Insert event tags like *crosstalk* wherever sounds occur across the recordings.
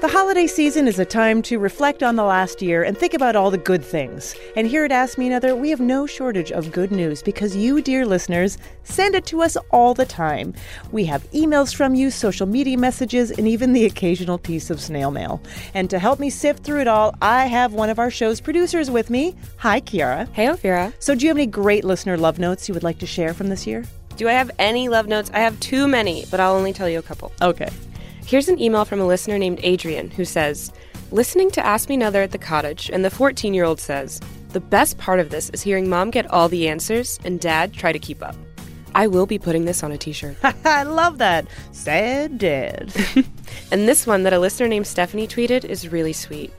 The holiday season is a time to reflect on the last year and think about all the good things. And here at Ask Me Another, we have no shortage of good news because you, dear listeners, send it to us all the time. We have emails from you, social media messages, and even the occasional piece of snail mail. And to help me sift through it all, I have one of our show's producers with me. Hi, Kiara. Hey, Ophira. So, do you have any great listener love notes you would like to share from this year? Do I have any love notes? I have too many, but I'll only tell you a couple. Okay. Here's an email from a listener named Adrian who says, Listening to Ask Me Another at the cottage, and the 14 year old says, The best part of this is hearing mom get all the answers and dad try to keep up. I will be putting this on a t shirt. *laughs* I love that. Sad dad. *laughs* and this one that a listener named Stephanie tweeted is really sweet.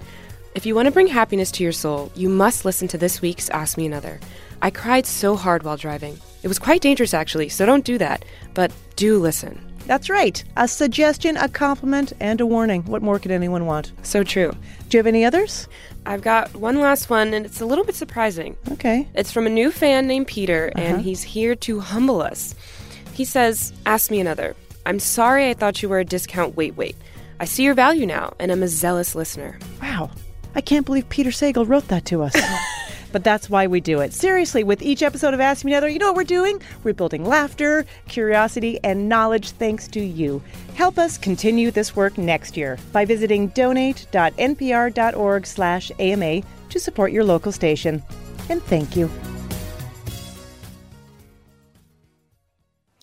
If you want to bring happiness to your soul, you must listen to this week's Ask Me Another. I cried so hard while driving. It was quite dangerous, actually, so don't do that. But do listen. That's right. A suggestion, a compliment, and a warning. What more could anyone want? So true. Do you have any others? I've got one last one, and it's a little bit surprising. Okay. It's from a new fan named Peter, Uh-huh. and he's here to humble us. He says, Ask me another. I'm sorry I thought you were a discount wait wait. I see your value now, and I'm a zealous listener. Wow. I can't believe Peter Sagal wrote that to us. *laughs* but that's why we do it. Seriously, with each episode of Ask Me Another, you know what we're doing? We're building laughter, curiosity, and knowledge thanks to you. Help us continue this work next year by visiting donate.npr.org slash AMA to support your local station. And thank you.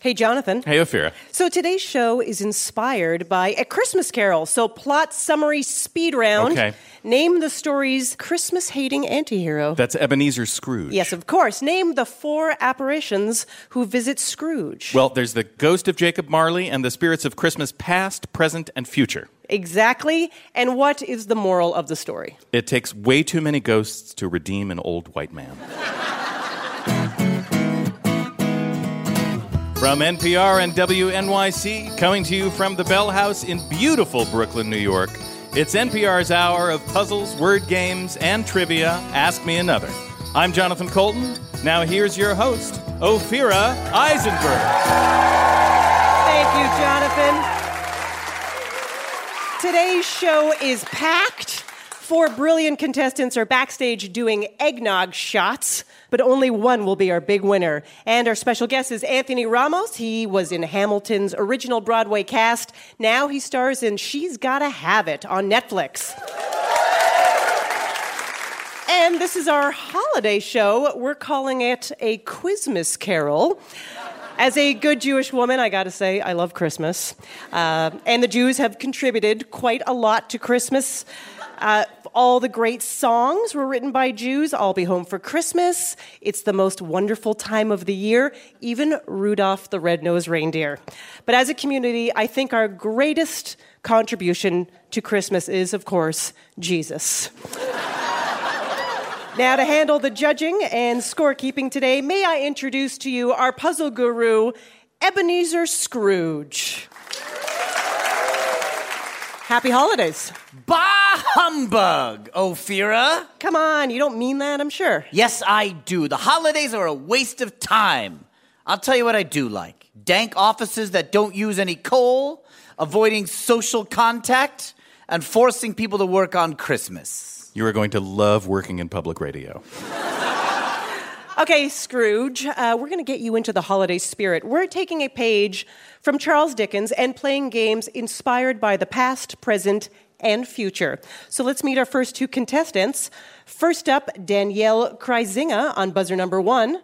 Hey, Jonathan. Hey, Ophira. So today's show is inspired by A Christmas Carol. So plot summary speed round. Okay. Name the story's Christmas hating antihero. That's Ebenezer Scrooge. yes, of course. Name the four apparitions who visit Scrooge. Well, there's the ghost of Jacob Marley and the spirits of Christmas past, present, and future. exactly. And what is the moral of the story? It takes way too many ghosts to redeem an old white man. *laughs* From NPR and WNYC, coming to you from the Bell House in beautiful Brooklyn, New York, it's NPR's hour of puzzles, word games, and trivia. Ask Me Another. I'm Jonathan Coulton. Now here's your host, Ophira Eisenberg. Thank you, Jonathan. Today's show is packed. Four brilliant contestants are backstage doing eggnog shots, but only one will be our big winner. And our special guest is Anthony Ramos. He was in Hamilton's original Broadway cast. Now he stars in She's Gotta Have It on Netflix. And this is our holiday show. We're calling it a Quizmas Carol. As a good Jewish woman, I gotta say, I love Christmas. Uh, and the Jews have contributed quite a lot to Christmas. Uh, all the great songs were written by Jews. I'll be home for Christmas. It's the most wonderful time of the year, even Rudolph the Red-Nosed Reindeer. But as a community, I think our greatest contribution to Christmas is, of course, Jesus. *laughs* Now, to handle the judging and scorekeeping today, may I introduce to you our puzzle guru, Ebenezer Scrooge. Happy holidays. Bah humbug, Ophira. Come on, you don't mean that, I'm sure. Yes, I do. The holidays are a waste of time. I'll tell you what I do like dank offices that don't use any coal, avoiding social contact, and forcing people to work on Christmas. You are going to love working in public radio. Okay, Scrooge, uh, we're going to get you into the holiday spirit. We're taking a page from Charles Dickens and playing games inspired by the past, present, and future. So let's meet our first two contestants. First up, Danielle Kreisinger on buzzer number one.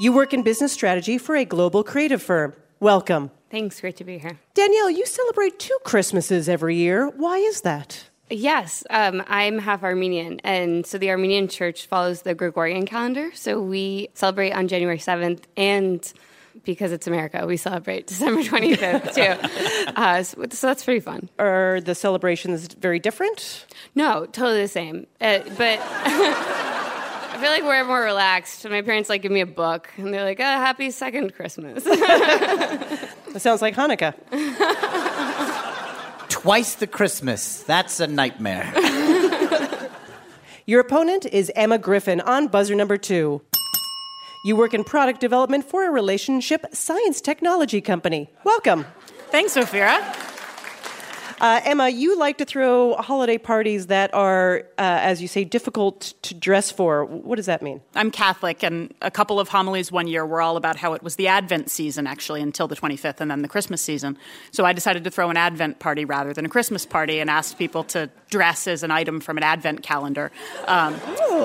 You work in business strategy for a global creative firm. Welcome. Thanks, great to be here. Danielle, you celebrate two Christmases every year. Why is that? Yes, um, I'm half Armenian, and so the Armenian church follows the Gregorian calendar. So we celebrate on January 7th, and because it's America, we celebrate *laughs* December 25th too. Uh, so, so that's pretty fun. Are the celebrations very different? No, totally the same. Uh, but *laughs* I feel like we're more relaxed. My parents like give me a book, and they're like, oh, "Happy second Christmas." *laughs* that sounds like Hanukkah. twice the Christmas. That's a nightmare. Your opponent is Emma Griffin on buzzer number two. You work in product development for a relationship science technology company. Welcome. Thanks, Ophira. Uh, Emma, you like to throw holiday parties that are, uh, as you say, difficult to dress for. What does that mean? I'm Catholic, and a couple of homilies one year were all about how it was the Advent season, actually, until the 25th, and then the Christmas season. So I decided to throw an Advent party rather than a Christmas party and asked people to dress as an item from an Advent calendar. Um,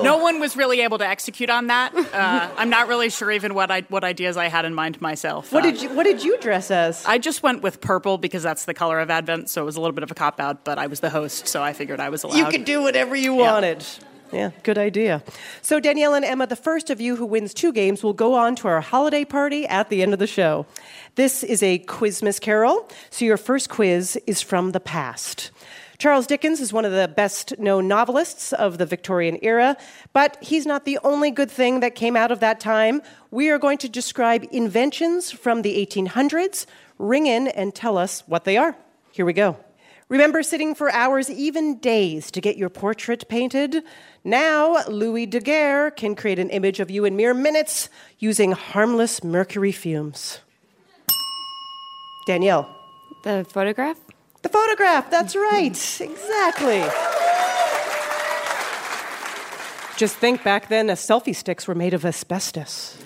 no one was really able to execute on that. Uh, I'm not really sure even what, I, what ideas I had in mind myself. What Uh, did you What did you dress as? I just went with purple because that's the color of Advent, so it was a little bit of a cop out, but I was the host, so I figured I was allowed. You could do whatever you wanted. Yeah, good idea. So, Danielle and Emma, the first of you who wins two games will go on to our holiday party at the end of the show. This is a Quizmas Carol, so your first quiz is from the past. Charles Dickens is one of the best known novelists of the Victorian era, but he's not the only good thing that came out of that time. We are going to describe inventions from the 1800s. Ring in and tell us what they are. Here we go. Remember sitting for hours, even days, to get your portrait painted? Now, Louis Daguerre can create an image of you in mere minutes using harmless mercury fumes. Danielle. The photograph? The photograph, that's right. exactly. Just think back then, selfie sticks were made of asbestos. *laughs*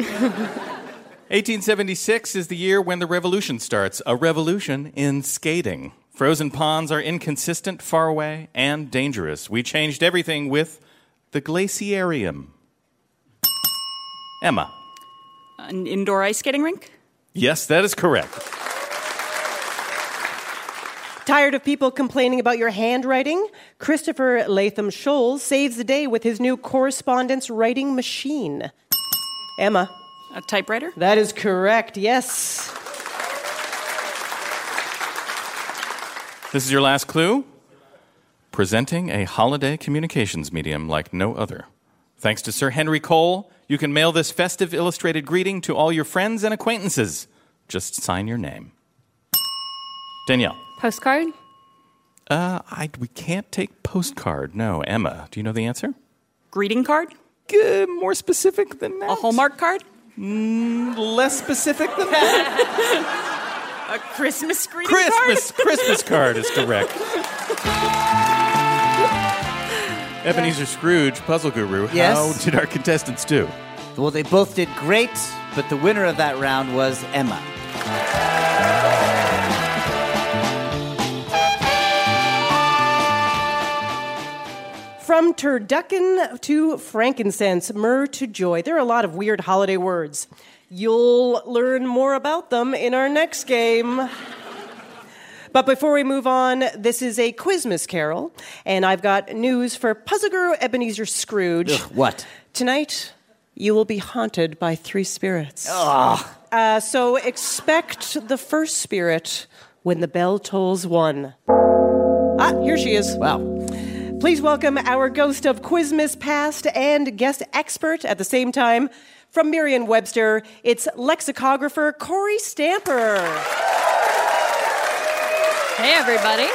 1876 is the year when the revolution starts, a revolution in skating. Frozen ponds are inconsistent, far away, and dangerous. We changed everything with the glaciarium. Emma. An indoor ice skating rink? Yes, that is correct. Tired of people complaining about your handwriting? Christopher Latham Scholes saves the day with his new correspondence writing machine. Emma. A typewriter? That is correct, yes. This is your last clue. Presenting a holiday communications medium like no other. Thanks to Sir Henry Cole, you can mail this festive illustrated greeting to all your friends and acquaintances. Just sign your name. Danielle. Postcard? Uh, I, we can't take postcard. No, Emma. Do you know the answer? Greeting card? Uh, more specific than that. A Hallmark card? Less specific than that. *laughs* A Christmas greeting card? Christmas Christmas *laughs* card is correct. Ebenezer Scrooge, puzzle guru. Yes? How did our contestants do? well, they both did great, but the winner of that round was Emma. From turducken to frankincense, myrrh to joy. There are a lot of weird holiday words. You'll learn more about them in our next game. But before we move on, this is a Quizmas Carol, and I've got news for Puzzle Guru Ebenezer Scrooge. Ugh, what? Tonight, you will be haunted by three spirits. Uh, so expect the first spirit when the bell tolls one. Ah, here she is. Wow. Please welcome our ghost of Quizmas past and guest expert at the same time. From Merriam Webster, it's lexicographer Kory Stamper. Hey, everybody.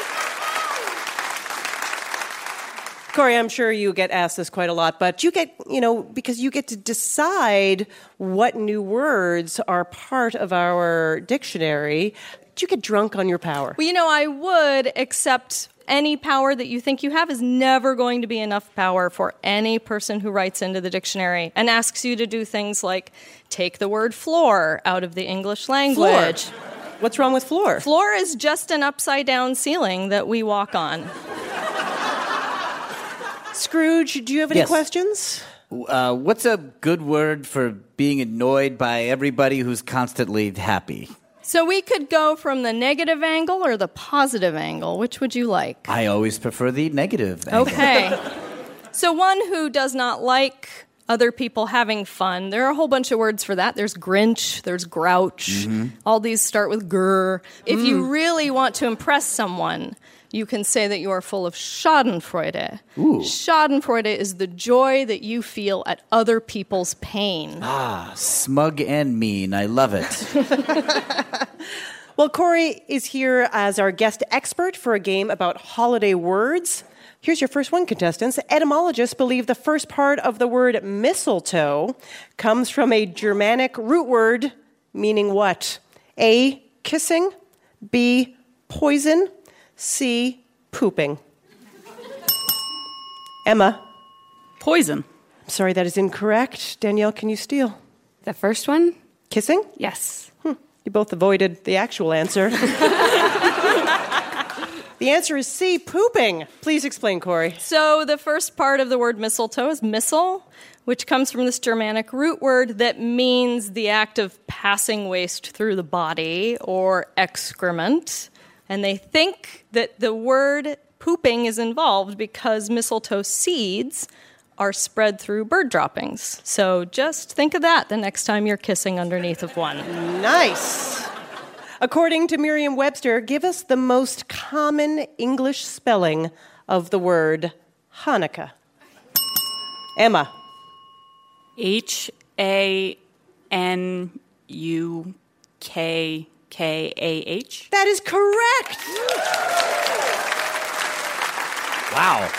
Kory, I'm sure you get asked this quite a lot, but you get, you know, because you get to decide what new words are part of our dictionary. Do you get drunk on your power? Well, you know, I would, except any power that you think you have is never going to be enough power for any person who writes into the dictionary and asks you to do things like take the word floor out of the English language. Floor. What's wrong with floor? Floor is just an upside down ceiling that we walk on. Scrooge, do you have any Yes. questions? Uh, what's a good word for being annoyed by everybody who's constantly happy? So we could go from the negative angle or the positive angle. Which would you like? I always prefer the negative. angle. Okay. *laughs* so one who does not like other people having fun. There are a whole bunch of words for that. There's Grinch, there's Grouch. Mm-hmm. All these start with grr. If you mm. really want to impress someone, you can say that you are full of Schadenfreude. Schadenfreude is the joy that you feel at other people's pain. Ah, smug and mean. I love it. *laughs* Well, Kory is here as our guest expert for a game about holiday words. Here's your first one, contestants. Etymologists believe the first part of the word mistletoe comes from a Germanic root word meaning what? A. Kissing. B. Poison. C. Pooping. Emma. Poison. Sorry, that is incorrect. Danielle, can you steal? The first one? Kissing? Yes. Hmm, you both avoided the actual answer. *laughs* the answer is C, pooping. Please explain, Kory. So the first part of the word mistletoe is missile, which comes from this Germanic root word that means the act of passing waste through the body or excrement. And they think that the word pooping is involved because mistletoe seeds are spread through bird droppings. So just think of that the next time you're kissing underneath of one. Nice. According to Merriam Webster, give us the most common English spelling of the word Hanukkah. Emma. H A N U K K A H. That is correct. Wow.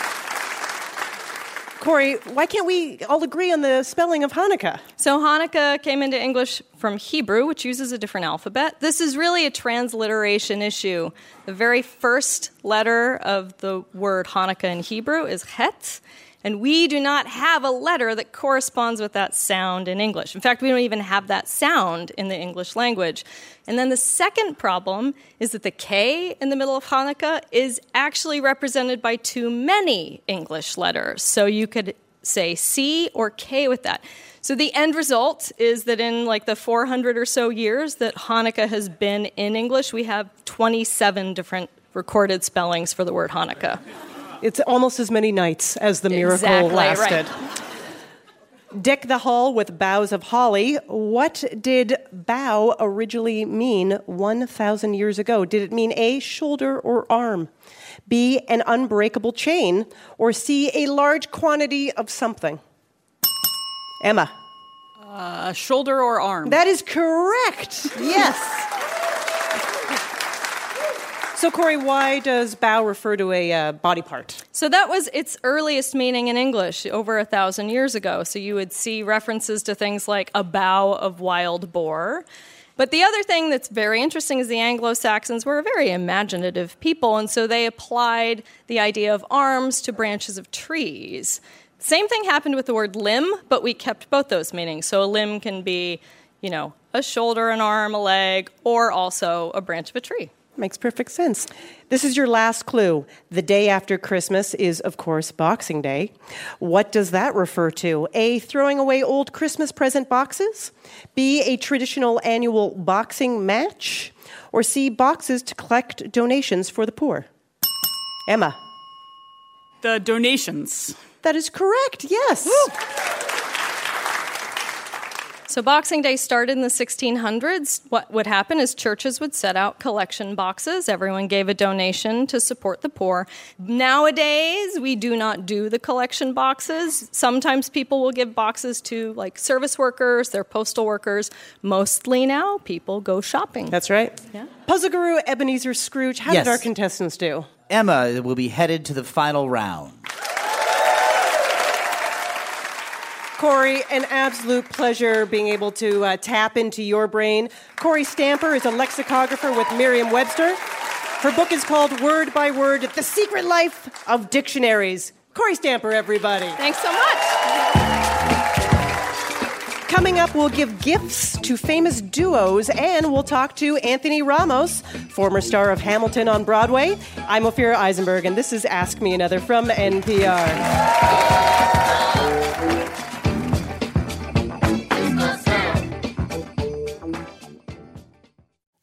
Kory, why can't we all agree on the spelling of Hanukkah? So Hanukkah came into English from Hebrew, which uses a different alphabet. This is really a transliteration issue. The very first letter of the word Hanukkah in Hebrew is Het, and we do not have a letter that corresponds with that sound in English. In fact, we don't even have that sound in the English language. And then the second problem is that the K in the middle of Hanukkah is actually represented by too many English letters. So you could say C or K with that. So the end result is that in like the 400 or so years that Hanukkah has been in English, we have 27 different recorded spellings for the word Hanukkah. It's almost as many nights as the miracle Exactly, lasted. right. Deck the hall with boughs of holly. What did bough originally mean 1,000 years ago? Did it mean A, shoulder or arm? B, an unbreakable chain? Or C, a large quantity of something? Emma. A shoulder or arm. That is correct. Yes. *laughs* So, Kory, why does bow refer to a uh, body part? So that was its earliest meaning in English over a thousand years ago. So you would see references to things like a bow of wild boar. But the other thing that's very interesting is the Anglo Saxons were a very imaginative people, and so they applied the idea of arms to branches of trees. Same thing happened with the word limb, but we kept both those meanings. So a limb can be, you know, a shoulder, an arm, a leg, or also a branch of a tree. Makes perfect sense. This is your last clue. The day after Christmas is, of course, Boxing Day. What does that refer to? A. Throwing away old Christmas present boxes? B. A traditional annual boxing match? Or C. Boxes to collect donations for the poor? Emma. The donations. That is correct, yes. So Boxing Day started in the 1600s. What would happen is churches would set out collection boxes. Everyone gave a donation to support the poor. Nowadays, we do not do the collection boxes. Sometimes people will give boxes to like service workers, their postal workers. Mostly now, people go shopping. That's right. Yeah. Puzzle Guru Ebenezer Scrooge, how Yes. did our contestants do? Emma will be headed to the final round. Kory, an absolute pleasure being able to uh, tap into your brain. Kory Stamper is a lexicographer with Merriam Webster. Her book is called Word by Word The Secret Life of Dictionaries. Kory Stamper, everybody. Thanks so much. Coming up, we'll give gifts to famous duos and we'll talk to Anthony Ramos, former star of Hamilton on Broadway. I'm Ophira Eisenberg, and this is Ask Me Another from NPR.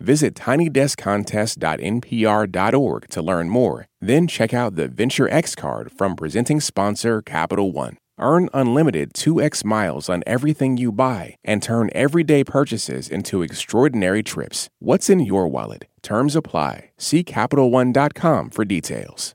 Visit tinydeskcontest.npr.org to learn more. Then check out the Venture X card from presenting sponsor Capital One. Earn unlimited 2x miles on everything you buy and turn everyday purchases into extraordinary trips. What's in your wallet? Terms apply. See CapitalOne.com for details.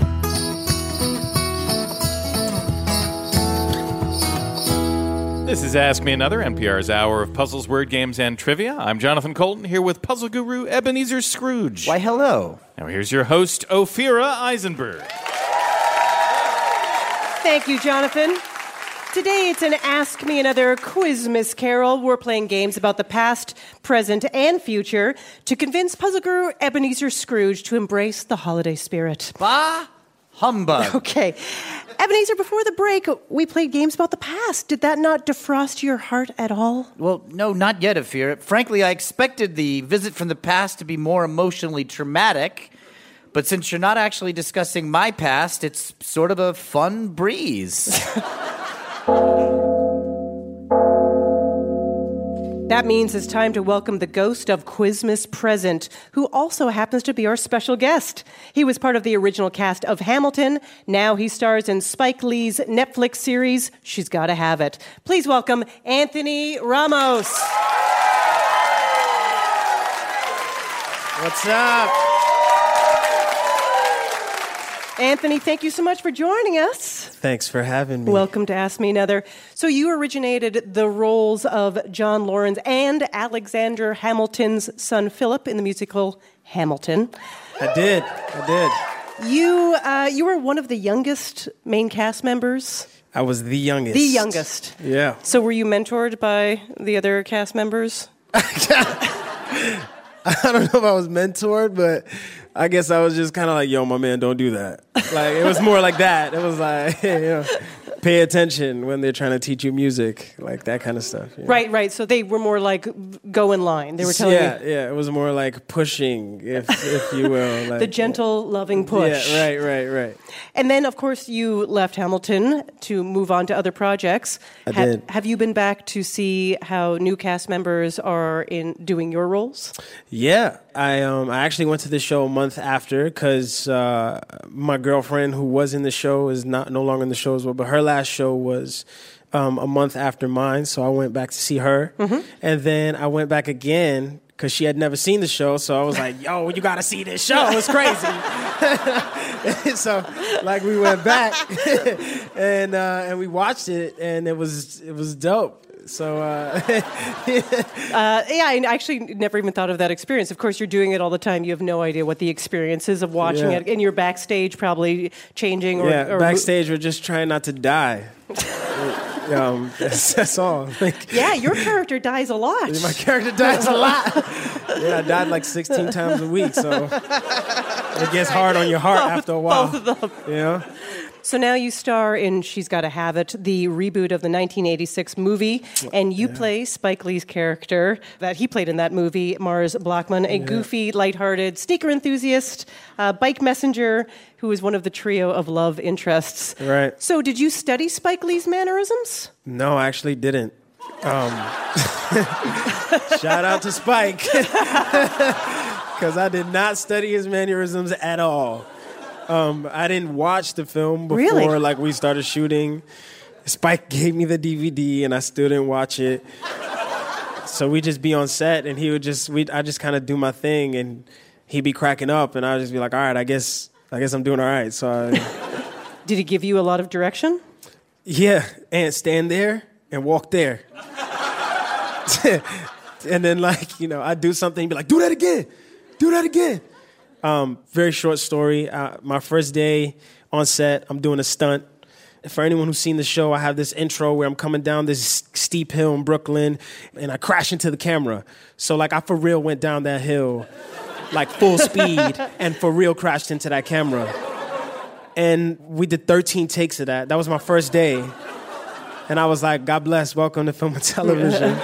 This is Ask Me Another, NPR's hour of puzzles, word games, and trivia. I'm Jonathan Coulton here with puzzle guru Ebenezer Scrooge. Why, hello. Now here's your host, Ophira Eisenberg. Thank you, Jonathan. Today it's an Ask Me Another Quizmas Carol. We're playing games about the past, present, and future to convince puzzle guru Ebenezer Scrooge to embrace the holiday spirit. Bah humbug. *laughs* Okay. Ebenezer, before the break, we played games about the past. Did that not defrost your heart at all? Well, no, not yet, Afir. Frankly, I expected the visit from the past to be more emotionally traumatic. But since you're not actually discussing my past, it's sort of a fun breeze. *laughs* That means it's time to welcome the ghost of Quizmas Present, who also happens to be our special guest. He was part of the original cast of Hamilton. Now he stars in Spike Lee's Netflix series, She's Gotta Have It. Please welcome Anthony Ramos. What's up? Anthony, thank you so much for joining us. Thanks for having me. Welcome to Ask Me Another. So, you originated the roles of John Laurens and Alexander Hamilton's son Philip in the musical Hamilton. I did. I did. You, uh, you were one of the youngest main cast members. I was the youngest. The youngest. Yeah. So, were you mentored by the other cast members? *laughs* I don't know if I was mentored, but I guess I was just kind of like, yo, my man, don't do that. Like, it was more like that. It was like, *laughs* you know, pay attention when they're trying to teach you music, like that kind of stuff. you know? Right, right. So, they were more like go in line. They were telling yeah, you yeah. It was more like pushing, if if you will. *laughs* Like, the gentle, loving push. Yeah, right, right, right. And then, of course, you left Hamilton to move on to other projects. I Ha- did. Have you been back to see how new cast members are in doing your roles? Yeah, I um I actually went to the show a month after because uh, my girlfriend who was in the show is not no longer in the show as well, but her last show was. Um, a month after mine, so I went back to see her, and then I went back again because she had never seen the show. So I was like, "Yo, you got to see this show! It's crazy." *laughs* so, like, we went back *laughs* and uh, and we watched it, and it was it was dope. So uh, *laughs* Uh, yeah, I actually never even thought of that experience. Of course, you're doing it all the time. You have no idea what the experience is of watching Yeah. it, and you're backstage probably changing or, yeah, or backstage we're just trying not to die. *laughs* um, *laughs* that's, that's all. Like, Yeah, your character dies a lot. my character dies a lot. yeah, I died like 16 times a week, so it gets hard on your heart after a while. Both of them. Know? So now you star in She's Gotta Have It, the reboot of the 1986 movie, and you play Spike Lee's character that he played in that movie, Mars Blackmon, a goofy, lighthearted sneaker enthusiast, uh, bike messenger who is one of the trio of love interests. Right. So, did you study Spike Lee's mannerisms? No, I actually didn't. Um, *laughs* shout out to Spike. *laughs* Because I did not study his mannerisms at all. Um, I didn't watch the film before Really? like we started shooting. Spike gave me the DVD and I still didn't watch it. So we'd just be on set and he would just we I just kind of do my thing and he'd be cracking up and I'd just be like, all right, I guess I guess I'm doing all right. So I, *laughs* Did he give you a lot of direction? yeah, and stand there and walk there. *laughs* and then like, you know, I'd do something, be like, do that again. Do that again. Um, very short story. Uh, my first day on set, I'm doing a stunt. For anyone who's seen the show, I have this intro where I'm coming down this steep hill in Brooklyn and I crash into the camera. So like I for real went down that hill like full speed *laughs* and for real crashed into that camera. And we did 13 takes of that. That was my first day. And I was like, God bless, welcome to film and television.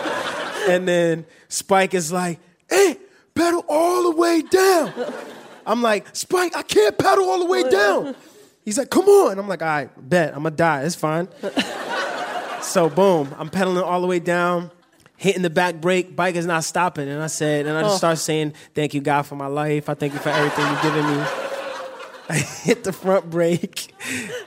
and then Spike is like, "Hey, pedal all the way down." I'm like, "Spike, I can't pedal all the way down." He's like, "Come on." I'm like, "All right, bet I'm gonna die. It's fine." *laughs* so boom, I'm pedaling all the way down. Hitting the back brake, bike is not stopping. And I said, and I just Oh. start saying, Thank you, God, for my life. I thank you for everything you've given me. *laughs* I hit the front brake,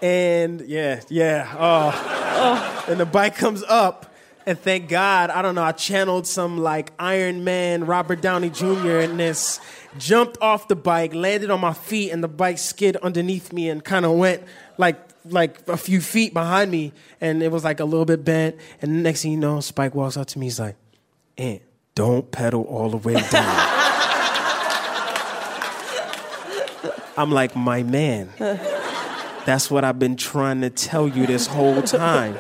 and yeah, yeah. Oh. oh. And the bike comes up, and thank God, I don't know, I channeled some like Iron Man, Robert Downey Jr. in this, jumped off the bike, landed on my feet, and the bike skid underneath me and kind of went like like a few feet behind me, and it was like a little bit bent. And the next thing you know, Spike walks up to me, he's like, Aunt, don't pedal all the way down. *laughs* I'm like, my man. That's what I've been trying to tell you this whole time.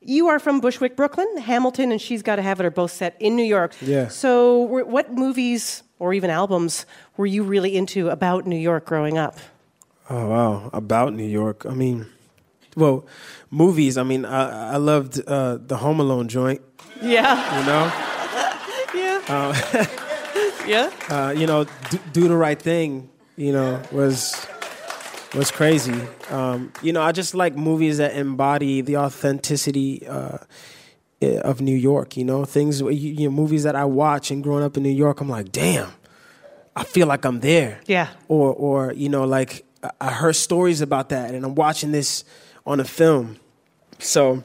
You are from Bushwick, Brooklyn. Hamilton and She's Gotta Have It are both set in New York. Yeah. So, what movies or even albums were you really into about New York growing up? Oh wow, about New York. I mean, well, movies. I mean, I, I loved uh, the Home Alone joint. Yeah. You know, *laughs* Yeah. *laughs* yeah. uh, you know, do, do the right thing. You know, was was crazy. Um, you know, I just like movies that embody the authenticity uh, of New York. You know, things. You, you know, movies that I watch and growing up in New York, I'm like, damn, I feel like I'm there. Yeah. Or, or you know, like I- heard stories about that, and I'm watching this on a film. So,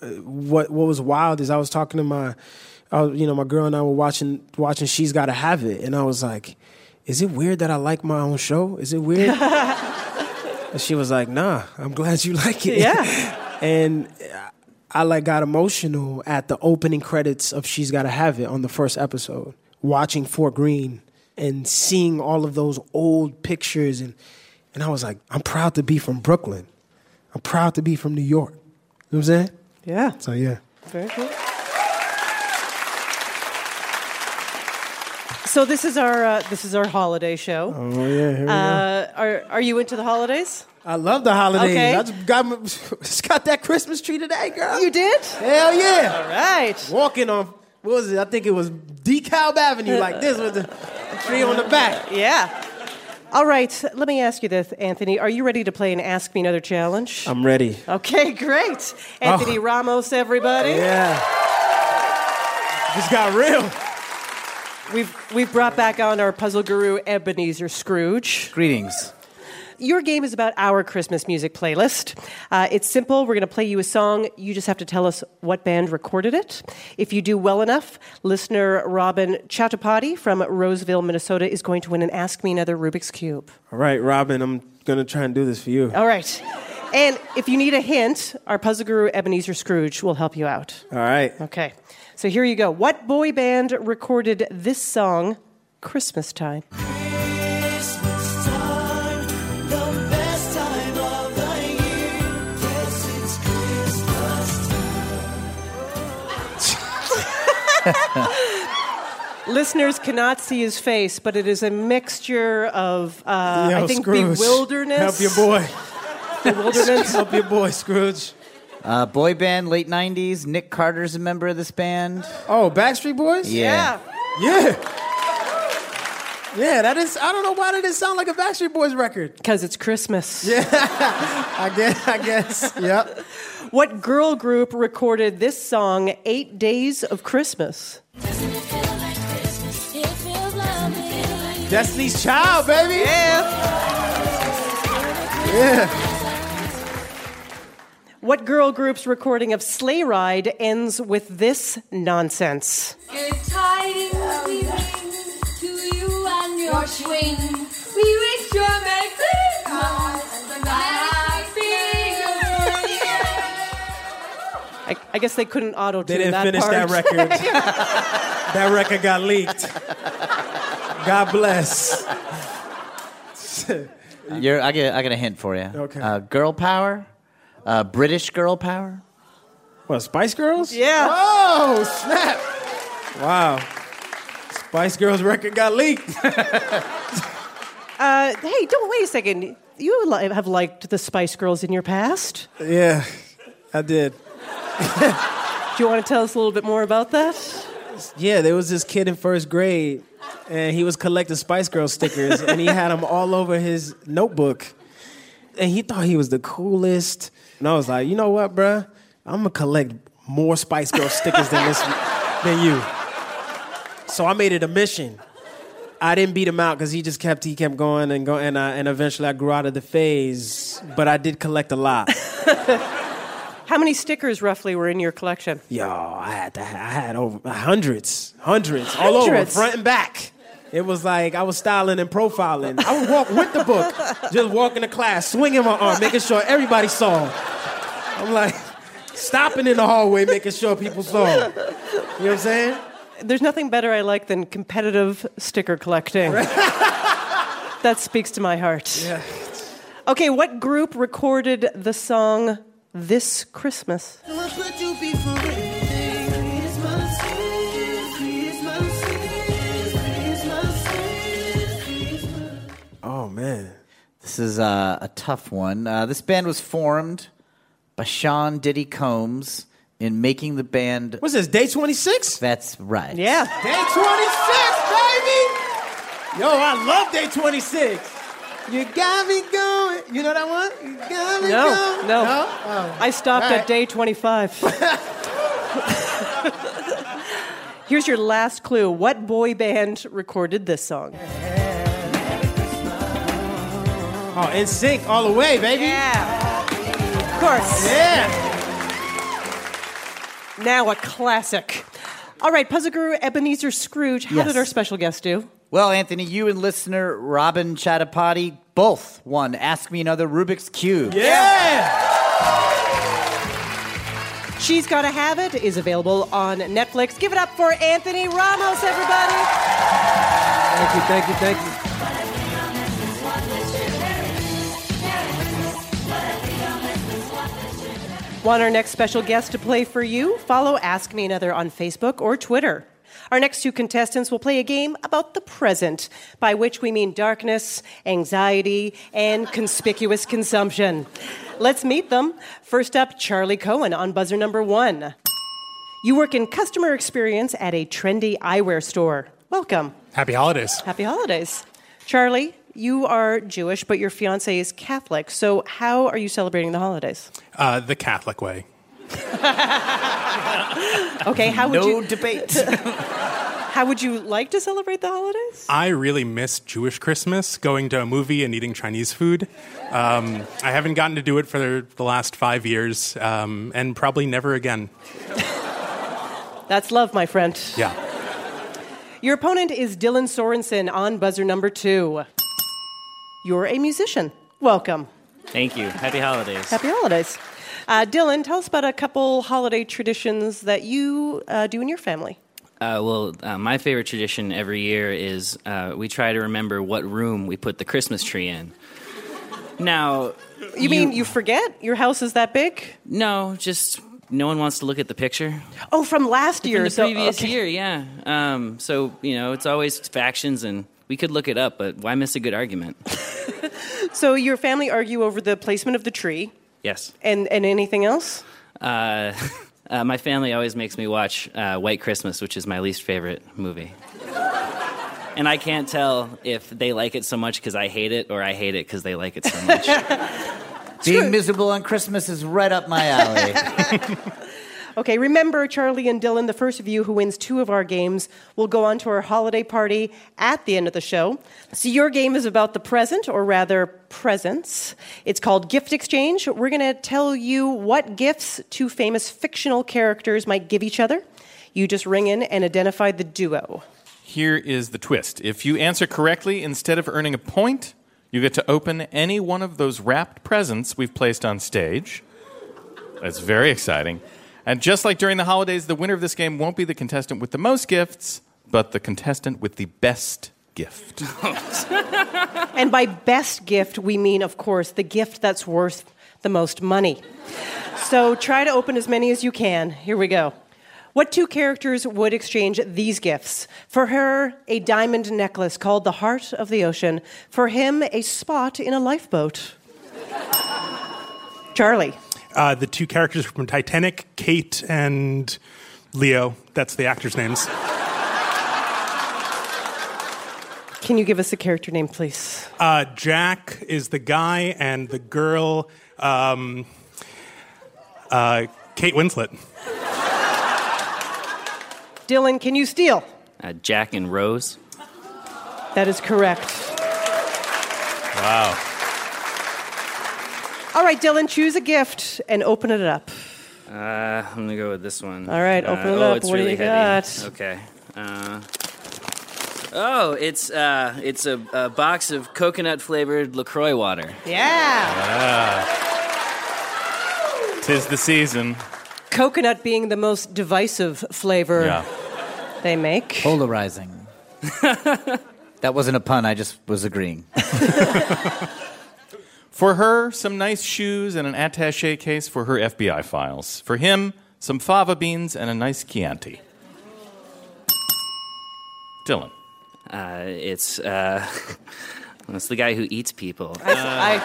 uh, what what was wild is I was talking to my, I was, you know, my girl and I were watching watching She's Gotta Have It, and I was like, "Is it weird that I like my own show? Is it weird?" *laughs* and she was like, "Nah, I'm glad you like it." Yeah. *laughs* and I like got emotional at the opening credits of She's Gotta Have It on the first episode, watching Fort Greene and seeing all of those old pictures and and I was like, I'm proud to be from Brooklyn. I'm proud to be from New York. You know what I'm saying? Yeah. So yeah. Very cool. So this is our uh, this is our holiday show. Oh yeah, here we go. Uh, are are you into the holidays? I love the holidays. okay. I just got, my, *laughs* just got that Christmas tree today, girl. You did? Hell yeah. All right. Walking on, what was it? I think it was DeKalb Avenue like this with the tree on the back. Yeah. All right. Let me ask you this, Anthony. Are you ready to play an Ask Me Another challenge? I'm ready. Okay, great. Anthony oh. Ramos, everybody. Yeah. Just got real. We've we've brought back on our puzzle guru Ebenezer Scrooge. Greetings. Your game is about our Christmas music playlist. Uh, it's simple. We're going to play you a song. You just have to tell us what band recorded it. If you do well enough, listener Robin Chatapati from Roseville, Minnesota, is going to win an Ask Me Another Rubik's Cube. All right, Robin, I'm going to try and do this for you. All right. And if you need a hint, our puzzle guru Ebenezer Scrooge will help you out. All right. Okay. So here you go. What boy band recorded this song, Christmas Time? *laughs* Listeners cannot see his face, but it is a mixture of, uh, Yo, I think, Scrooge, bewilderness. Help your boy. Bewilderment. *laughs* Help your boy, Scrooge. Uh, boy band, late 90s. Nick Carter's a member of this band. Oh, Backstreet Boys? yeah. Yeah. Yeah, that is. I don't know why that didn't sound like a Backstreet Boys record. Because it's Christmas. Yeah, *laughs* I guess. I guess. Yep. What girl group recorded this song, Eight Days of Christmas? Destiny's Child, baby. Yeah. Yeah. What girl group's recording of Sleigh Ride ends with this nonsense? Good tidings guess they couldn't auto They didn't that finish part. that record. *laughs* *laughs* that record got leaked. God bless. You're, I, get, I got a hint for you. Okay. Uh, girl power? Uh, British girl power? What, Spice Girls? Yeah. Oh, snap. Wow. Spice Girls record got leaked. *laughs* Uh, hey, don't wait a second. You li- have liked the Spice Girls in your past. yeah, I did. *laughs* Do you want to tell us a little bit more about that? Yeah, there was this kid in first grade, and he was collecting Spice Girl stickers, and he had them all over his notebook. And he thought he was the coolest. And I was like, you know what, bruh? I'm gonna collect more Spice Girl stickers than this than you. So I made it a mission. I didn't beat him out because he just kept he kept going and going, and, I, and eventually I grew out of the phase. But I did collect a lot. *laughs* How many stickers roughly were in your collection? Yo, I had to, I had over hundreds, hundreds, all over, front and back. It was like I was styling and profiling. I would walk with the book, just walking to class, swinging my arm, making sure everybody saw. I'm like stopping in the hallway, making sure people saw. You know what I'm saying? There's nothing better I like than competitive sticker collecting. that speaks to my heart. Yeah. Okay, what group recorded the song This Christmas? Oh man. This is uh, a tough one. Uh, this band was formed by Sean Diddy Combs in making the band. What's this? Day 26? That's right. Yeah. Day 26, baby. Yo, I love day 26. You got me going. You know that one? You got me No, going. no. Oh. I stopped All at day 25. *laughs* Here's your last clue. What boy band recorded this song? Oh, NSYNC all the way, baby. Yeah. Of course. Yeah. Now a classic. All right, Puzzle Guru Ebenezer Scrooge, how Yes. did our special guest do? Well, Anthony, you and listener Robin Chatapati both won Ask Me Another Rubik's Cube. Yeah. She's Gotta Have It is available on Netflix. Give it up for Anthony Ramos, everybody. Thank you, thank you, thank you. Want our next special guest to play for you? Follow Ask Me Another on Facebook or Twitter. Our next two contestants will play a game about the present, by which we mean darkness, anxiety, and conspicuous consumption. Let's meet them. First up, Charlie Cohen on buzzer number one. You work in customer experience at a trendy eyewear store. Welcome. Happy holidays. Happy holidays. Charlie, you are Jewish, but your fiance is Catholic. So, how are you celebrating the holidays? Uh, the Catholic way. *laughs* Okay, how would No you debate. *laughs* how would you like to celebrate the holidays? I really miss Jewish Christmas, going to a movie and eating Chinese food. Um, I haven't gotten to do it for the last five years, um, and probably never again. That's love, my friend. Yeah. Your opponent is Dylan Sorensen on buzzer number two. You're a musician. Welcome. Thank you. Happy holidays. Happy holidays. Uh, Dylan, tell us about a couple holiday traditions that you uh, do in your family. Uh, well, uh, my favorite tradition every year is uh, we try to remember what room we put the Christmas tree in. Now, You, mean you forget your house is that big? No, just no one wants to look at the picture. Oh, from last year. From the so- previous okay. year, yeah. Um, so you know, it's always factions, and we could look it up, but why miss a good argument? *laughs* So your family argue over the placement of the tree yes. and, and anything else? Uh, *laughs* uh, my family always makes me watch uh, White Christmas, which is my least favorite movie. *laughs* And I can't tell if they like it so much because I hate it or I hate it because they like it so much. *laughs* Being miserable on Christmas is right up my alley. Okay, remember, Charlie and Dylan, the first of you who wins two of our games will go on to our holiday party at the end of the show. So, your game is about the present, or rather, presents. It's called Gift Exchange. We're going to tell you what gifts two famous fictional characters might give each other. You just ring in and identify the duo. Here is the twist. If you answer correctly, instead of earning a point, you get to open any one of those wrapped presents we've placed on stage. That's very exciting. And just like during the holidays, the winner of this game won't be the contestant with the most gifts, but the contestant with the best gift. *laughs* And by best gift, we mean, of course, the gift that's worth the most money. So try to open as many as you can. Here we go. What two characters would exchange these gifts? For her, a diamond necklace called the Heart of the Ocean. For him, a spot in a lifeboat. Charlie. Uh, the two characters from Titanic, Kate and Leo. That's the actors' names. Can you give us a character name, please? Uh, Jack is the guy, and the girl, um, uh, Kate Winslet. Dylan, can you steal? Uh, Jack and Rose. That is correct. Wow. All right, Dylan, choose a gift and open it up. Uh, I'm gonna go with this one. All right, Uh, open it oh, up. It's What do you heavy. got? Okay. Uh, oh, it's uh, it's a, a box of coconut flavored Lacroix water. Yeah. Ah. Tis the season. Coconut being the most divisive flavor Yeah. they make. Polarizing. *laughs* that wasn't a pun. I just was agreeing. *laughs* For her, some nice shoes and an attache case for her FBI files. For him, some fava beans and a nice Chianti. Dylan. Uh, it's uh, *laughs* it's the guy who eats people. I,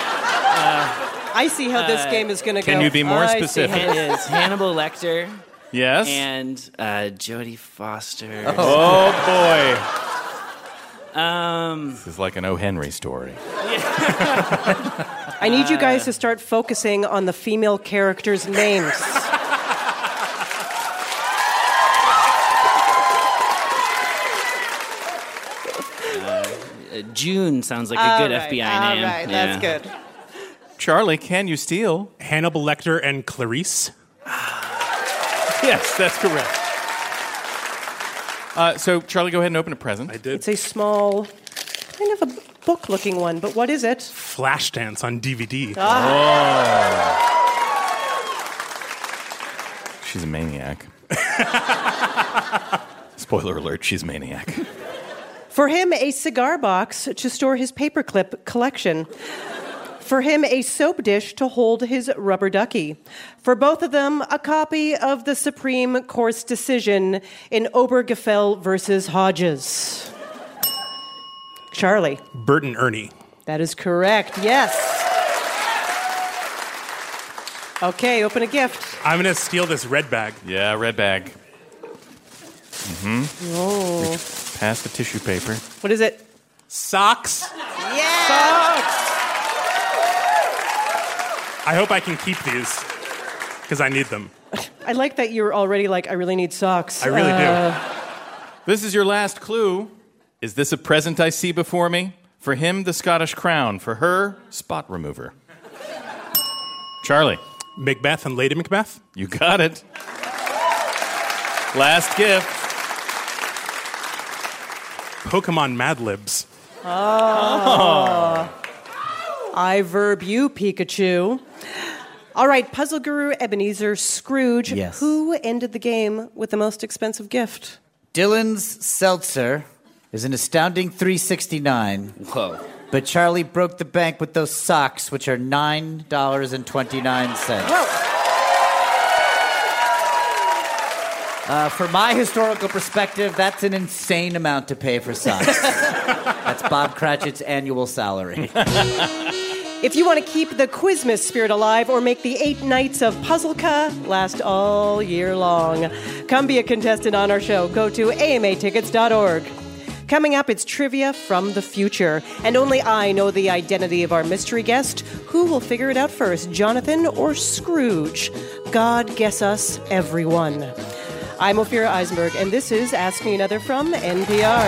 I see how this uh, game is going to go. can you be more I specific? It is Hannibal Lecter Yes? and uh, Jodie Foster. oh, boy. Um, This is like an O. Henry story. *laughs* I need you guys to start focusing on the female characters' names. uh, June sounds like a good right, FBI all name. right, that's Yeah. good. Charlie, can you steal? Hannibal Lecter and Clarice. Yes, that's correct. Uh, so, Charlie, go ahead and open a present. I did. It's a small, kind of a book-looking one, but what is it? Flashdance on DVD. *laughs* She's a maniac. *laughs* Spoiler alert, she's a maniac. For him, a cigar box to store his paperclip collection. For him, a soap dish to hold his rubber ducky. For both of them, a copy of the Supreme Court's decision in Obergefell versus Hodges. Charlie, Bert and Ernie. that is correct. Yes. Okay, open a gift. I'm going to steal this red bag. Yeah, red bag. Mm-hmm. Oh. Pass the tissue paper. What is it? Socks. Yeah. I hope I can keep these because I need them. I like that you're already like, I really need socks. I really Uh, do. This is your last clue. Is this a present I see before me? For him, the Scottish crown. For her, spot remover. Charlie, Macbeth and Lady Macbeth. you got it. Last gift. Pokemon Mad Libs. Oh. I verb you, Pikachu. All right, puzzle guru Ebenezer Scrooge. Yes. Who ended the game with the most expensive gift? Dylan's seltzer is an astounding 369. Whoa. But Charlie broke the bank with those socks, which are $9.29. Uh, for my historical perspective, that's an insane amount to pay for socks. *laughs* that's Bob Cratchit's annual salary. *laughs* If you want to keep the Quizmas spirit alive or make the eight nights of Puzzleca last all year long, come be a contestant on our show. Go to amatickets.org. Coming up, it's trivia from the future. And only I know the identity of our mystery guest. Who will figure it out first, Jonathan or Scrooge? God guess us, everyone. I'm Ophira Eisenberg, and this is Ask Me Another from NPR.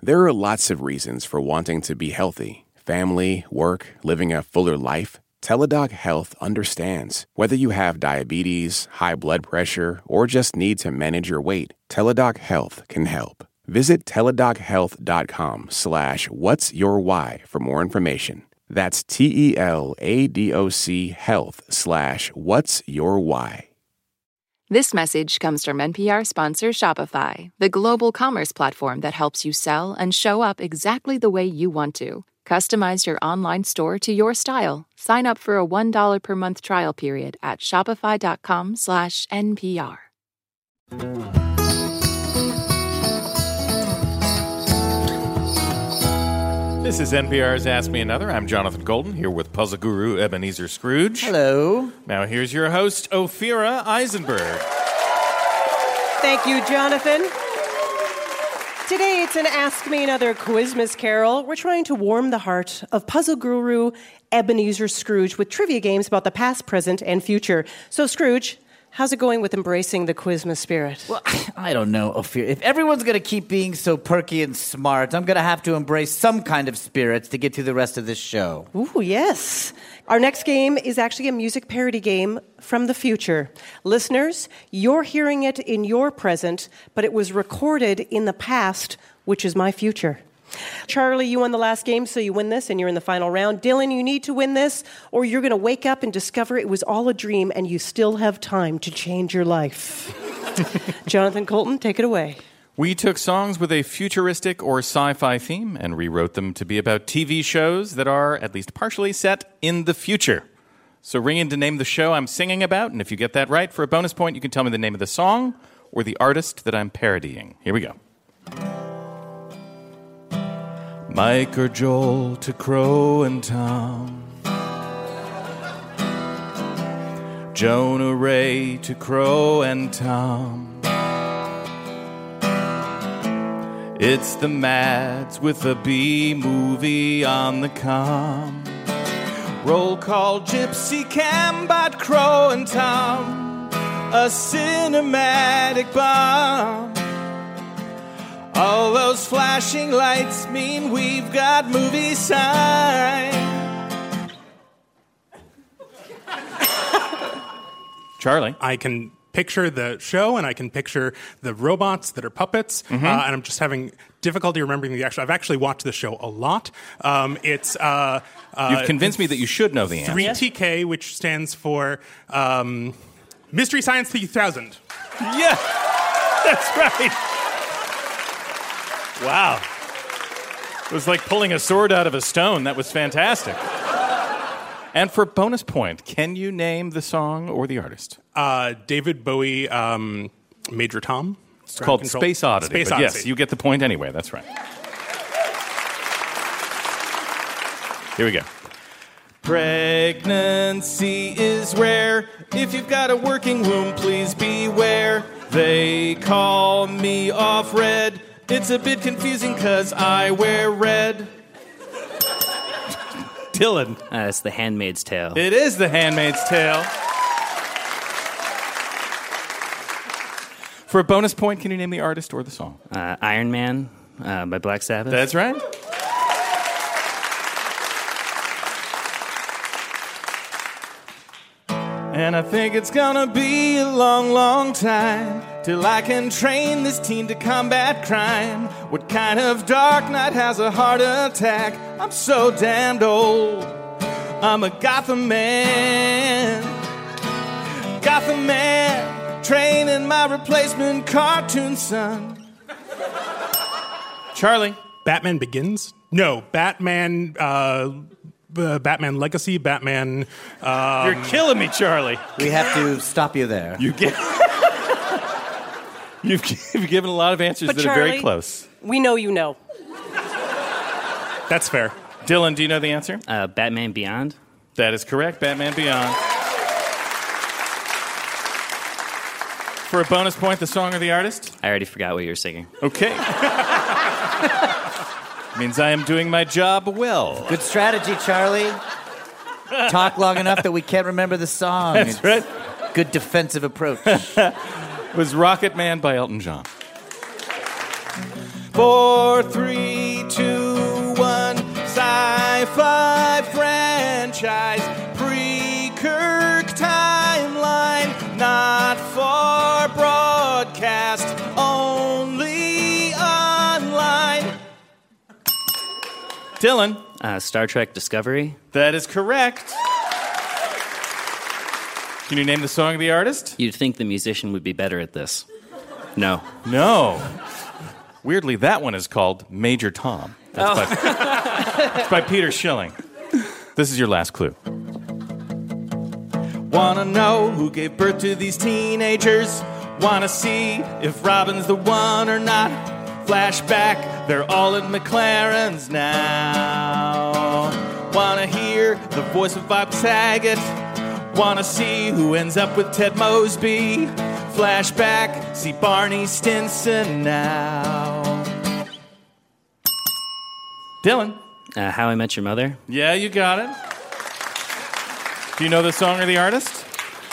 There are lots of reasons for wanting to be healthy family, work, living a fuller life. Teladoc Health understands. Whether you have diabetes, high blood pressure, or just need to manage your weight, Teladoc Health can help. Visit teladochealth.com slash what's your why for more information. That's T E L A D O C health slash what's your why. This message comes from NPR sponsor Shopify, the global commerce platform that helps you sell and show up exactly the way you want to. Customize your online store to your style. Sign up for a $1 per month trial period at shopify.com This is NPR's Ask Me Another. I'm Jonathan Coulton here with puzzle guru Ebenezer Scrooge. Hello. Now here's your host, Ophira Eisenberg. Thank you, Jonathan. Today it's an Ask Me Another Quizmas Carol. We're trying to warm the heart of puzzle guru Ebenezer Scrooge with trivia games about the past, present, and future. So, Scrooge, how's it going with embracing the Quizmas spirit? Well, I don't know, Ophir. If everyone's going to keep being so perky and smart, I'm going to have to embrace some kind of spirits to get through the rest of this show. Ooh, yes. Our next game is actually a music parody game from the future. Listeners, you're hearing it in your present, but it was recorded in the past, which is my future. Charlie, you won the last game, so you win this and you're in the final round. Dylan, you need to win this, or you're going to wake up and discover it was all a dream and you still have time to change your life. *laughs* Jonathan Coulton, take it away. We took songs with a futuristic or sci fi theme and rewrote them to be about TV shows that are at least partially set in the future. So ring in to name the show I'm singing about, and if you get that right, for a bonus point, you can tell me the name of the song or the artist that I'm parodying. Here we go. Mike or Joel to Crow and Tom. Jonah Ray to Crow and Tom. It's the Mads with a B movie on the com. Roll call Gypsy Cambot Crow and Tom. A cinematic bomb. All those flashing lights mean we've got movie sign. Charlie. I can picture the show and I can picture the robots that are puppets, Mm-hmm. uh, and I'm just having difficulty remembering the actual. I've actually watched the show a lot. Um, it's uh, uh, You've convinced me that you should know the answer. 3TK, which stands for um, Mystery Science 3000. Yeah, *laughs* that's right. Wow. It was like pulling a sword out of a stone. That was fantastic. And for bonus point, can you name the song or the artist? Uh, David Bowie, um, Major Tom. It's called Space Oddity. Space but Odyssey. Yes, you get the point anyway. That's right. Here we go. Pregnancy is rare. If you've got a working womb, please beware. They call me Offred. It's a bit confusing because I wear red. Dylan. Uh, it's The Handmaid's Tale. It is The Handmaid's Tale. For a bonus point, can you name the artist or the song? Uh, Iron Man uh, by Black Sabbath. That's right. And I think it's gonna be a long, long time till I can train this teen to combat crime. What kind of dark knight has a heart attack? I'm so damned old. I'm a Gotham man. Gotham man, training my replacement cartoon son. Charlie. Batman Begins? No, Batman. Uh, uh, Batman Legacy, Batman. Um, You're killing me, Charlie. We have to stop you there. You get. *laughs* You've, you've given a lot of answers But that are very Charlie- close. We know you know. That's fair. Dylan, do you know the answer? Uh, Batman Beyond. That is correct. Batman Beyond. For a bonus point, the song or the artist? I already forgot what you were singing. Okay. *laughs* Means I am doing my job well. Good strategy, Charlie. Talk long enough that we can't remember the song. That's It's right. Good defensive approach. *laughs* was Rocket Man by Elton John. Four, three, two, one. Sci-fi franchise pre-Kirk timeline, not Dylan. Uh, Star Trek Discovery. That is correct. Can you name the song of the artist? You'd think the musician would be better at this. No. No. Weirdly, that one is called Major Tom. That's, by, it's by Peter Schilling. This is your last clue. Wanna know who gave birth to these teenagers? Wanna see if Robin's the one or not? Flashback, they're all in McLaren's now. Wanna hear the voice of Bob Saget? Wanna see who ends up with Ted Mosby? Flashback, see Barney Stinson now. Dylan. Uh, How I Met Your Mother. Yeah, you got it. Do you know the song or the artist?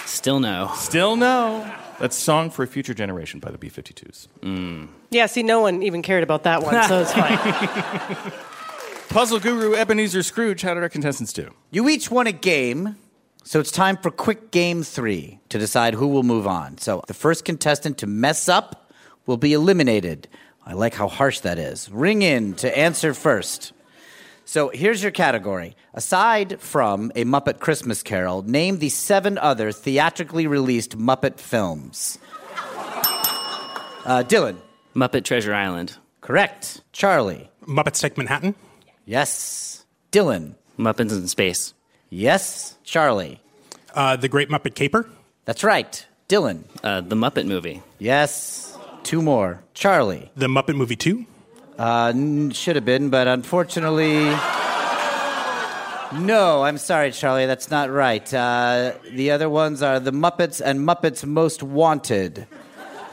Still no. Still no. That's Song for a Future Generation by the B 52s. Mm. Yeah, see, no one even cared about that one, so it's fine. *laughs* Puzzle guru Ebenezer Scrooge, how did our contestants do? You each won a game, so it's time for quick game three to decide who will move on. So the first contestant to mess up will be eliminated. I like how harsh that is. Ring in to answer first. So here's your category. Aside from A Muppet Christmas Carol, name the seven other theatrically released Muppet films. Uh, Dylan. Muppet Treasure Island. Correct. Charlie. Muppets Take Manhattan. Yes. Dylan. Muppets in Space. Yes. Charlie. Uh, the Great Muppet Caper. That's right. Dylan. Uh, the Muppet Movie. Yes. Two more. Charlie. The Muppet Movie 2. Uh, n- should have been, but unfortunately. No, I'm sorry, Charlie. That's not right. Uh, the other ones are The Muppets and Muppets Most Wanted.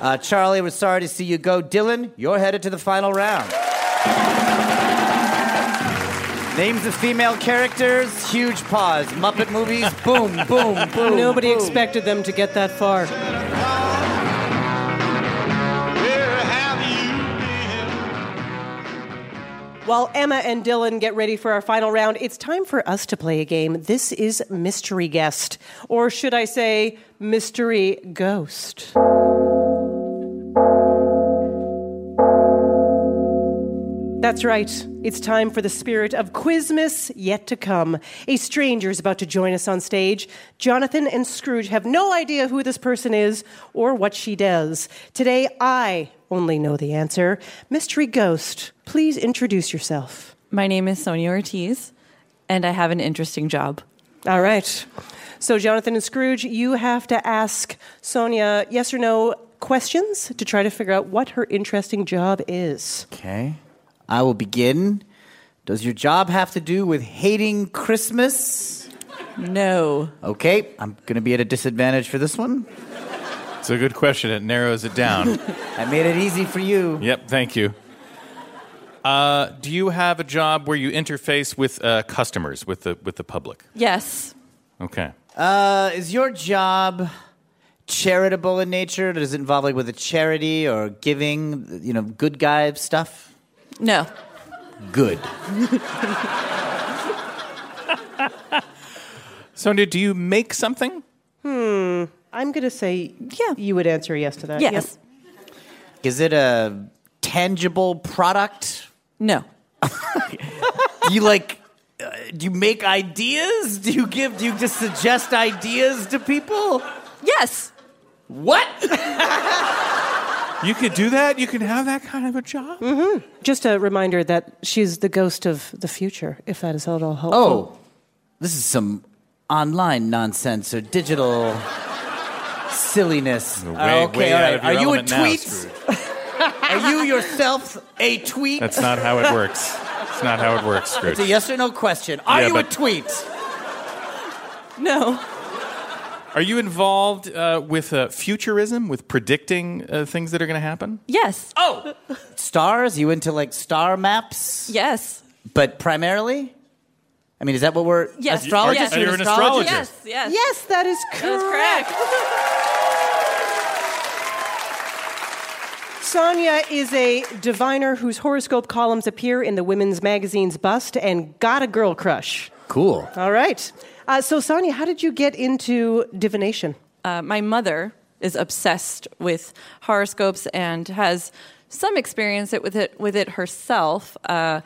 Uh, Charlie, we're sorry to see you go. Dylan, you're headed to the final round. Names of female characters, huge pause. Muppet movies, *laughs* boom, boom, boom. Nobody boom. expected them to get that far. While Emma and Dylan get ready for our final round, it's time for us to play a game. This is Mystery Guest, or should I say, Mystery Ghost. That's right. It's time for the spirit of Quizmas yet to come. A stranger is about to join us on stage. Jonathan and Scrooge have no idea who this person is or what she does. Today, I only know the answer. Mystery Ghost, please introduce yourself. My name is Sonia Ortiz, and I have an interesting job. All right. So, Jonathan and Scrooge, you have to ask Sonia yes or no questions to try to figure out what her interesting job is. Okay. I will begin. Does your job have to do with hating Christmas? No. Okay, I'm going to be at a disadvantage for this one. It's a good question. It narrows it down. *laughs* I made it easy for you. yep, thank you. Uh, do you have a job where you interface with uh, customers, with the, with the public? Yes. Okay. Uh, is your job charitable in nature? Does it involve like with a charity or giving, you know, good guy stuff? No. Good. *laughs* Sonia, do you make something? Hmm. I'm going to say yeah. you would answer yes to that. Yes. Is it a tangible product? No. do *laughs* you like uh, do you make ideas? Do you give do you just suggest ideas to people? Yes. What? *laughs* You could do that? You can have that kind of a job? Mm-hmm. Just a reminder that she's the ghost of the future, if that is at all helpful. Oh, this is some online nonsense or digital silliness. Way- Uh, okay, way all out right. of your Are you a element now, tweet? *laughs* Are you yourself a tweet? That's not how it works. It's not how it works, Scrooge. It's a yes or no question. Are Yeah, you a tweet? No. Are you involved uh, with uh, futurism, with predicting uh, things that are going to happen? Yes. Oh, stars? You into like star maps? Yes. But primarily? I mean, is that what we're Yes. astrologists? Yes. You're You're an astrologist. Yes. Yes. Yes, that is correct. Sonia is a diviner whose horoscope columns appear in the women's magazine's bust and got a girl crush. Cool. All right. Uh, so, Sonia, how did you get into divination? Uh, my mother is obsessed with horoscopes and has some experience with it with it herself. Uh,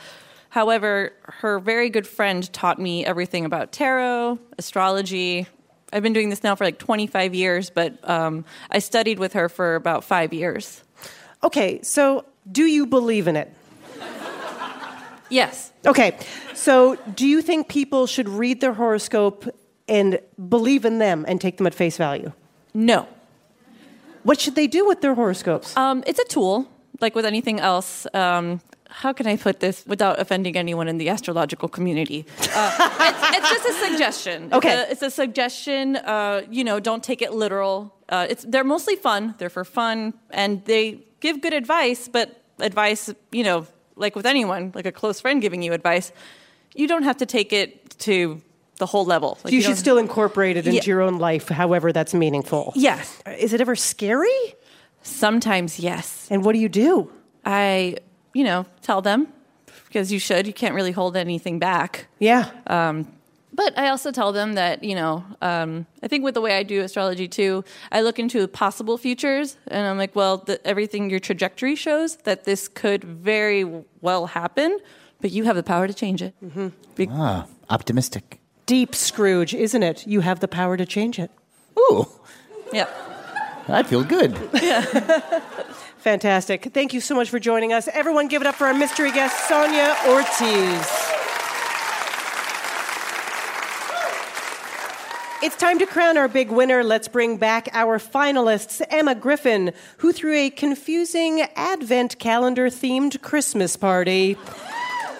However, her very good friend taught me everything about tarot, astrology. I've been doing this now for like 25 years, but um, I studied with her for about five years. Okay, so do you believe in it? Yes. Okay, so do you think people should read their horoscope and believe in them and take them at face value? No. What should they do with their horoscopes? Um, it's a tool, like with anything else. Um, how can I put this without offending anyone in the astrological community? Uh, it's, it's just a suggestion. Okay. It's a, it's a suggestion. Uh, you know, don't take it literal. Uh, it's they're mostly fun. They're for fun, and they give good advice. But advice, you know, like with anyone, like a close friend giving you advice, you don't have to take it to the whole level. Like, you, should still incorporate it into Yeah. your own life, however that's meaningful. Yes. Is it ever scary? Sometimes, yes. And what do you do? I, you know, tell them because you should. You can't really hold anything back. Yeah. Um, but I also tell them that, you know, um, I think with the way I do astrology too, I look into possible futures and I'm like, well, the, everything your trajectory shows that this could very well happen, but you have the power to change it. Be- Ah, optimistic. Deep Scrooge, isn't it? You have the power to change it. Ooh, yeah. I feel good. Yeah. *laughs* Fantastic. Thank you so much for joining us. Everyone, give it up for our mystery guest, Sonia Ortiz. It's time to crown our big winner. Let's bring back our finalists Emma Griffin, who threw a confusing Advent calendar themed Christmas party,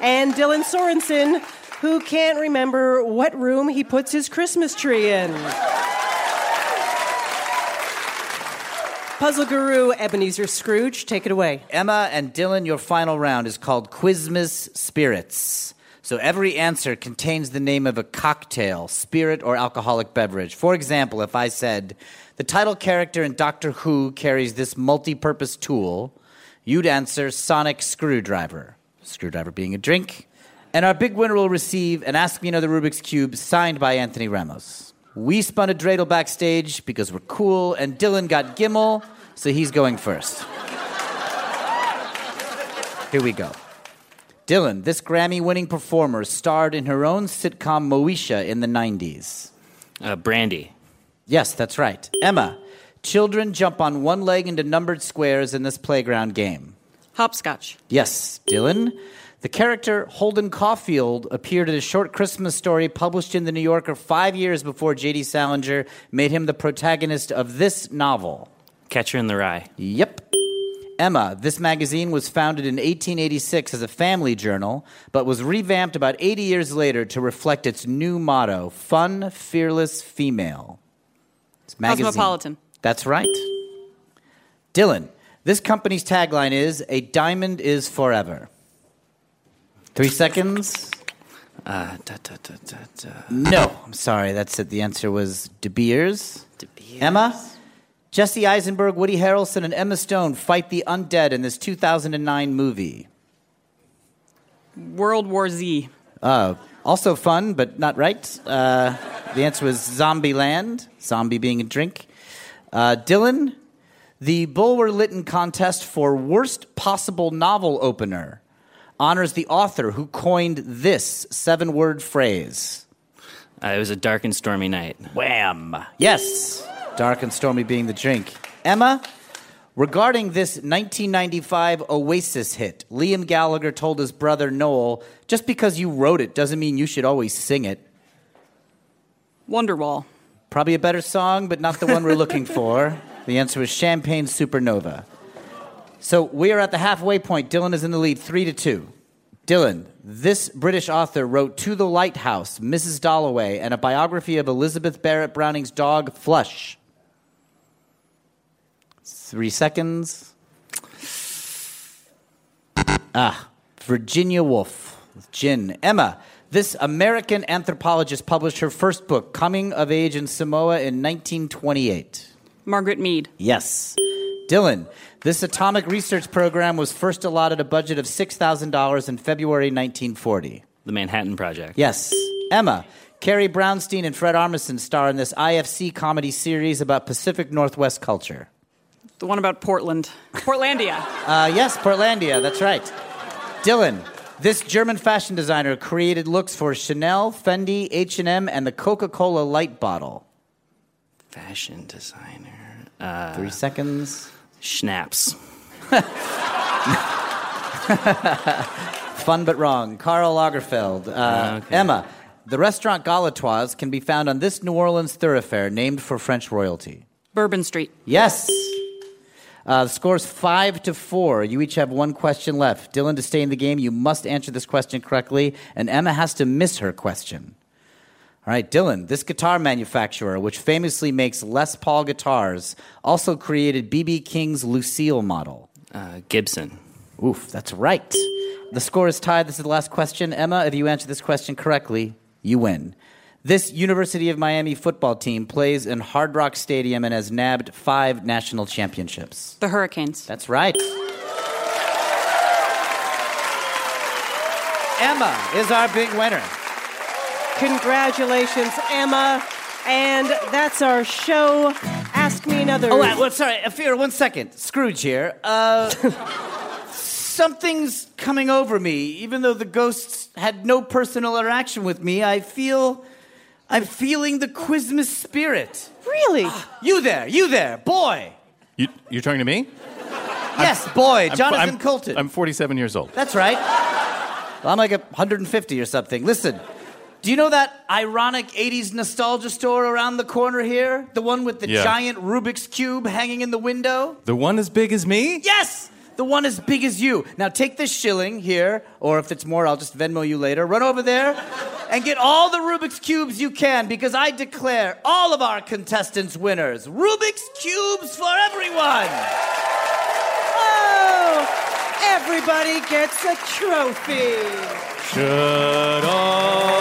and Dylan Sorensen, who can't remember what room he puts his Christmas tree in. Puzzle guru Ebenezer Scrooge, take it away. Emma and Dylan, your final round is called Quizmas Spirits. So every answer contains the name of a cocktail, spirit, or alcoholic beverage. For example, if I said, the title character in Doctor Who carries this multi purpose tool, you'd answer Sonic Screwdriver. Screwdriver being a drink. And our big winner will receive an Ask Me Another Rubik's Cube signed by Anthony Ramos. We spun a dreidel backstage because we're cool, and Dylan got Gimmel, so he's going first. Here we go. Dylan, this Grammy winning performer starred in her own sitcom Moesha in the 90s. Uh, Brandy. Yes, that's right. Emma, children jump on one leg into numbered squares in this playground game. Hopscotch. Yes, Dylan. The character Holden Caulfield appeared in a short Christmas story published in The New Yorker five years before J.D. Salinger made him the protagonist of this novel. Catcher in the Rye. Yep. Emma, this magazine was founded in 1886 as a family journal, but was revamped about 80 years later to reflect its new motto Fun, Fearless, Female. It's magazine. Cosmopolitan. That's right. Dylan, this company's tagline is A diamond is forever. Three seconds. Uh, da, da, da, da, da. No, I'm sorry. That's it. The answer was De Beers. De Beers. Emma? Jesse Eisenberg, Woody Harrelson, and Emma Stone fight the undead in this 2009 movie. World War Z. Uh, also fun, but not right. Uh, the answer was Zombie Land, zombie being a drink. Uh, Dylan, the Bulwer Lytton contest for worst possible novel opener honors the author who coined this seven word phrase. Uh, it was a dark and stormy night. Wham! Yes, dark and stormy being the drink. Emma, regarding this 1995 Oasis hit, Liam Gallagher told his brother Noel, just because you wrote it doesn't mean you should always sing it. Wonderwall. Probably a better song, but not the one we're looking *laughs* for. The answer was Champagne Supernova. So we are at the halfway point. Dylan is in the lead, three to two. Dylan, this British author wrote To the Lighthouse, Mrs. Dalloway, and a biography of Elizabeth Barrett Browning's dog, Flush. Three seconds. Ah, Virginia Woolf. Gin. Emma, this American anthropologist published her first book, Coming of Age in Samoa, in 1928. Margaret Mead. Yes. Dylan, this atomic research program was first allotted a budget of $6,000 in February 1940. The Manhattan Project. Yes. Emma, Carrie Brownstein and Fred Armisen star in this IFC comedy series about Pacific Northwest culture. The one about Portland. Portlandia. *laughs* Uh, yes, Portlandia, that's right. Dylan, This German fashion designer created looks for Chanel, Fendi, H&M, and the Coca-Cola light bottle. Fashion designer. Uh, Three seconds. Schnapps. Fun but wrong. Karl Lagerfeld. Uh, Okay. Emma, the restaurant Galatoire's can be found on this New Orleans thoroughfare named for French royalty. Bourbon Street. Yes. Uh, the score's five to four. You each have one question left. Dylan, to stay in the game, you must answer this question correctly, and Emma has to miss her question. All right, Dylan, this guitar manufacturer, which famously makes Les Paul guitars, also created B.B. King's Lucille model. Uh, Gibson. Oof, that's right. The score is tied. This is the last question. Emma, if you answer this question correctly, you win. This University of Miami football team plays in Hard Rock Stadium and has nabbed five national championships. The Hurricanes. That's right. Emma is our big winner. Congratulations, Emma. And that's our show. Ask me another. Oh, well, sorry, Ophira, one second. Scrooge here. Uh, *laughs* something's coming over me. Even though the ghosts had no personal interaction with me, I feel. I'm feeling the Quizmas spirit. Really? Ah, you there, you there, boy. You, you're talking to me? Yes, boy, I'm- Jonathan I'm- Coulton. I'm 47 years old. That's right. Well, I'm like a 150 or something. Listen, do you know that ironic 80s nostalgia store around the corner here? The one with the Yeah. giant Rubik's Cube hanging in the window? The one as big as me? Yes! The one as big as you. Now take this shilling here, or if it's more, I'll just Venmo you later. Run over there and get all the Rubik's Cubes you can because I declare all of our contestants winners. Rubik's Cubes for everyone! Oh, everybody gets a trophy. Should old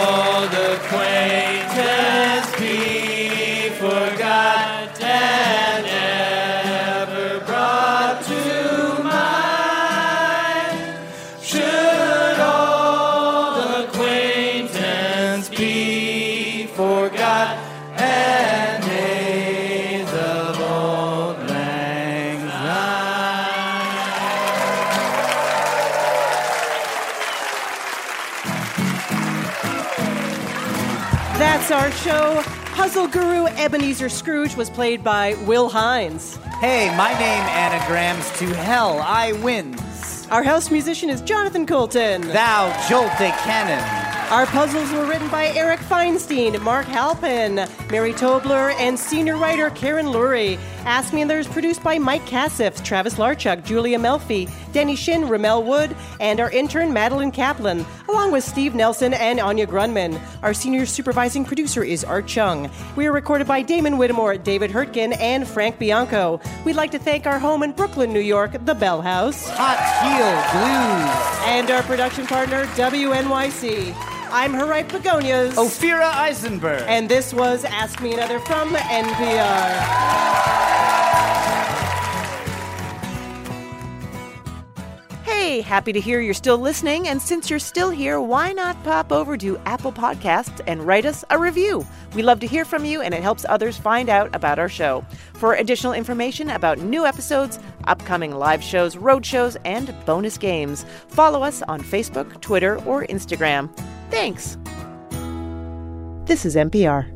Puzzle guru Ebenezer Scrooge was played by Will Hines. Hey, my name anagrams to hell. I wins. Our house musician is Jonathan Coulton. Thou jolte cannon. Our puzzles were written by Eric Feinstein, Mark Halpin, Mary Tobler, and senior writer Karen Lurie. Ask Me Another is produced by Mike Katzif, Travis Larchuk, Julia Melfi, Denny Shin, Ramel Wood, and our intern Madeline Kaplan, along with Steve Nelson and Anya Grundmann. Our senior supervising producer is Art Chung. We are recorded by Damon Whittemore, David Hurtgen, and Frank Bianco. We'd like to thank our home in Brooklyn, New York, the Bell House. Hot Heel Blues. And our production partner, WNYC. I'm Harriet Begonias. Ophira Eisenberg. And this was Ask Me Another from NPR. Hey, happy to hear you're still listening. And since you're still here, why not pop over to Apple Podcasts and write us a review? We love to hear from you, and it helps others find out about our show. For additional information about new episodes, upcoming live shows, road shows, and bonus games, follow us on Facebook, Twitter, or Instagram. Thanks. This is NPR.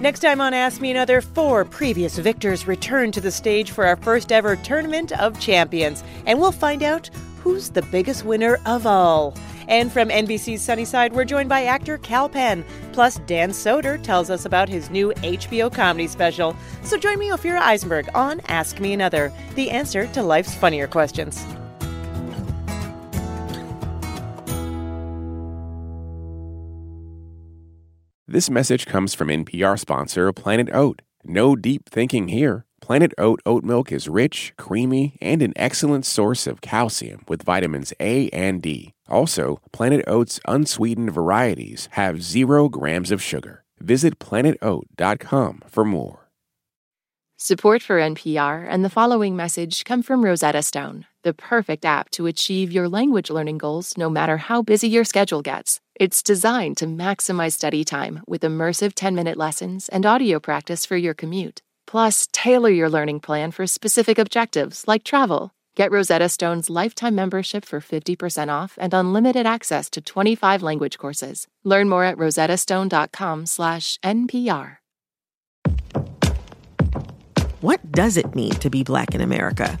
Next time on Ask Me Another, four previous victors return to the stage for our first ever Tournament of Champions, and we'll find out who's the biggest winner of all. And from NBC's Sunnyside, we're joined by actor Kal Penn. Plus, Dan Soder tells us about his new HBO comedy special. So join me, Ophira Eisenberg, on Ask Me Another, the answer to life's funnier questions. This message comes from NPR sponsor Planet Oat. No deep thinking here. Planet Oat oat milk is rich, creamy, and an excellent source of calcium with vitamins A and D. Also, Planet Oat's unsweetened varieties have zero grams of sugar. Visit planetoat.com for more. Support for NPR and the following message come from Rosetta Stone, the perfect app to achieve your language learning goals no matter how busy your schedule gets. It's designed to maximize study time with immersive 10 minute lessons and audio practice for your commute. Plus, tailor your learning plan for specific objectives like travel. Get Rosetta Stone's lifetime membership for 50% off and unlimited access to 25 language courses. Learn more at rosettastone.com slash NPR. What does it mean to be black in America?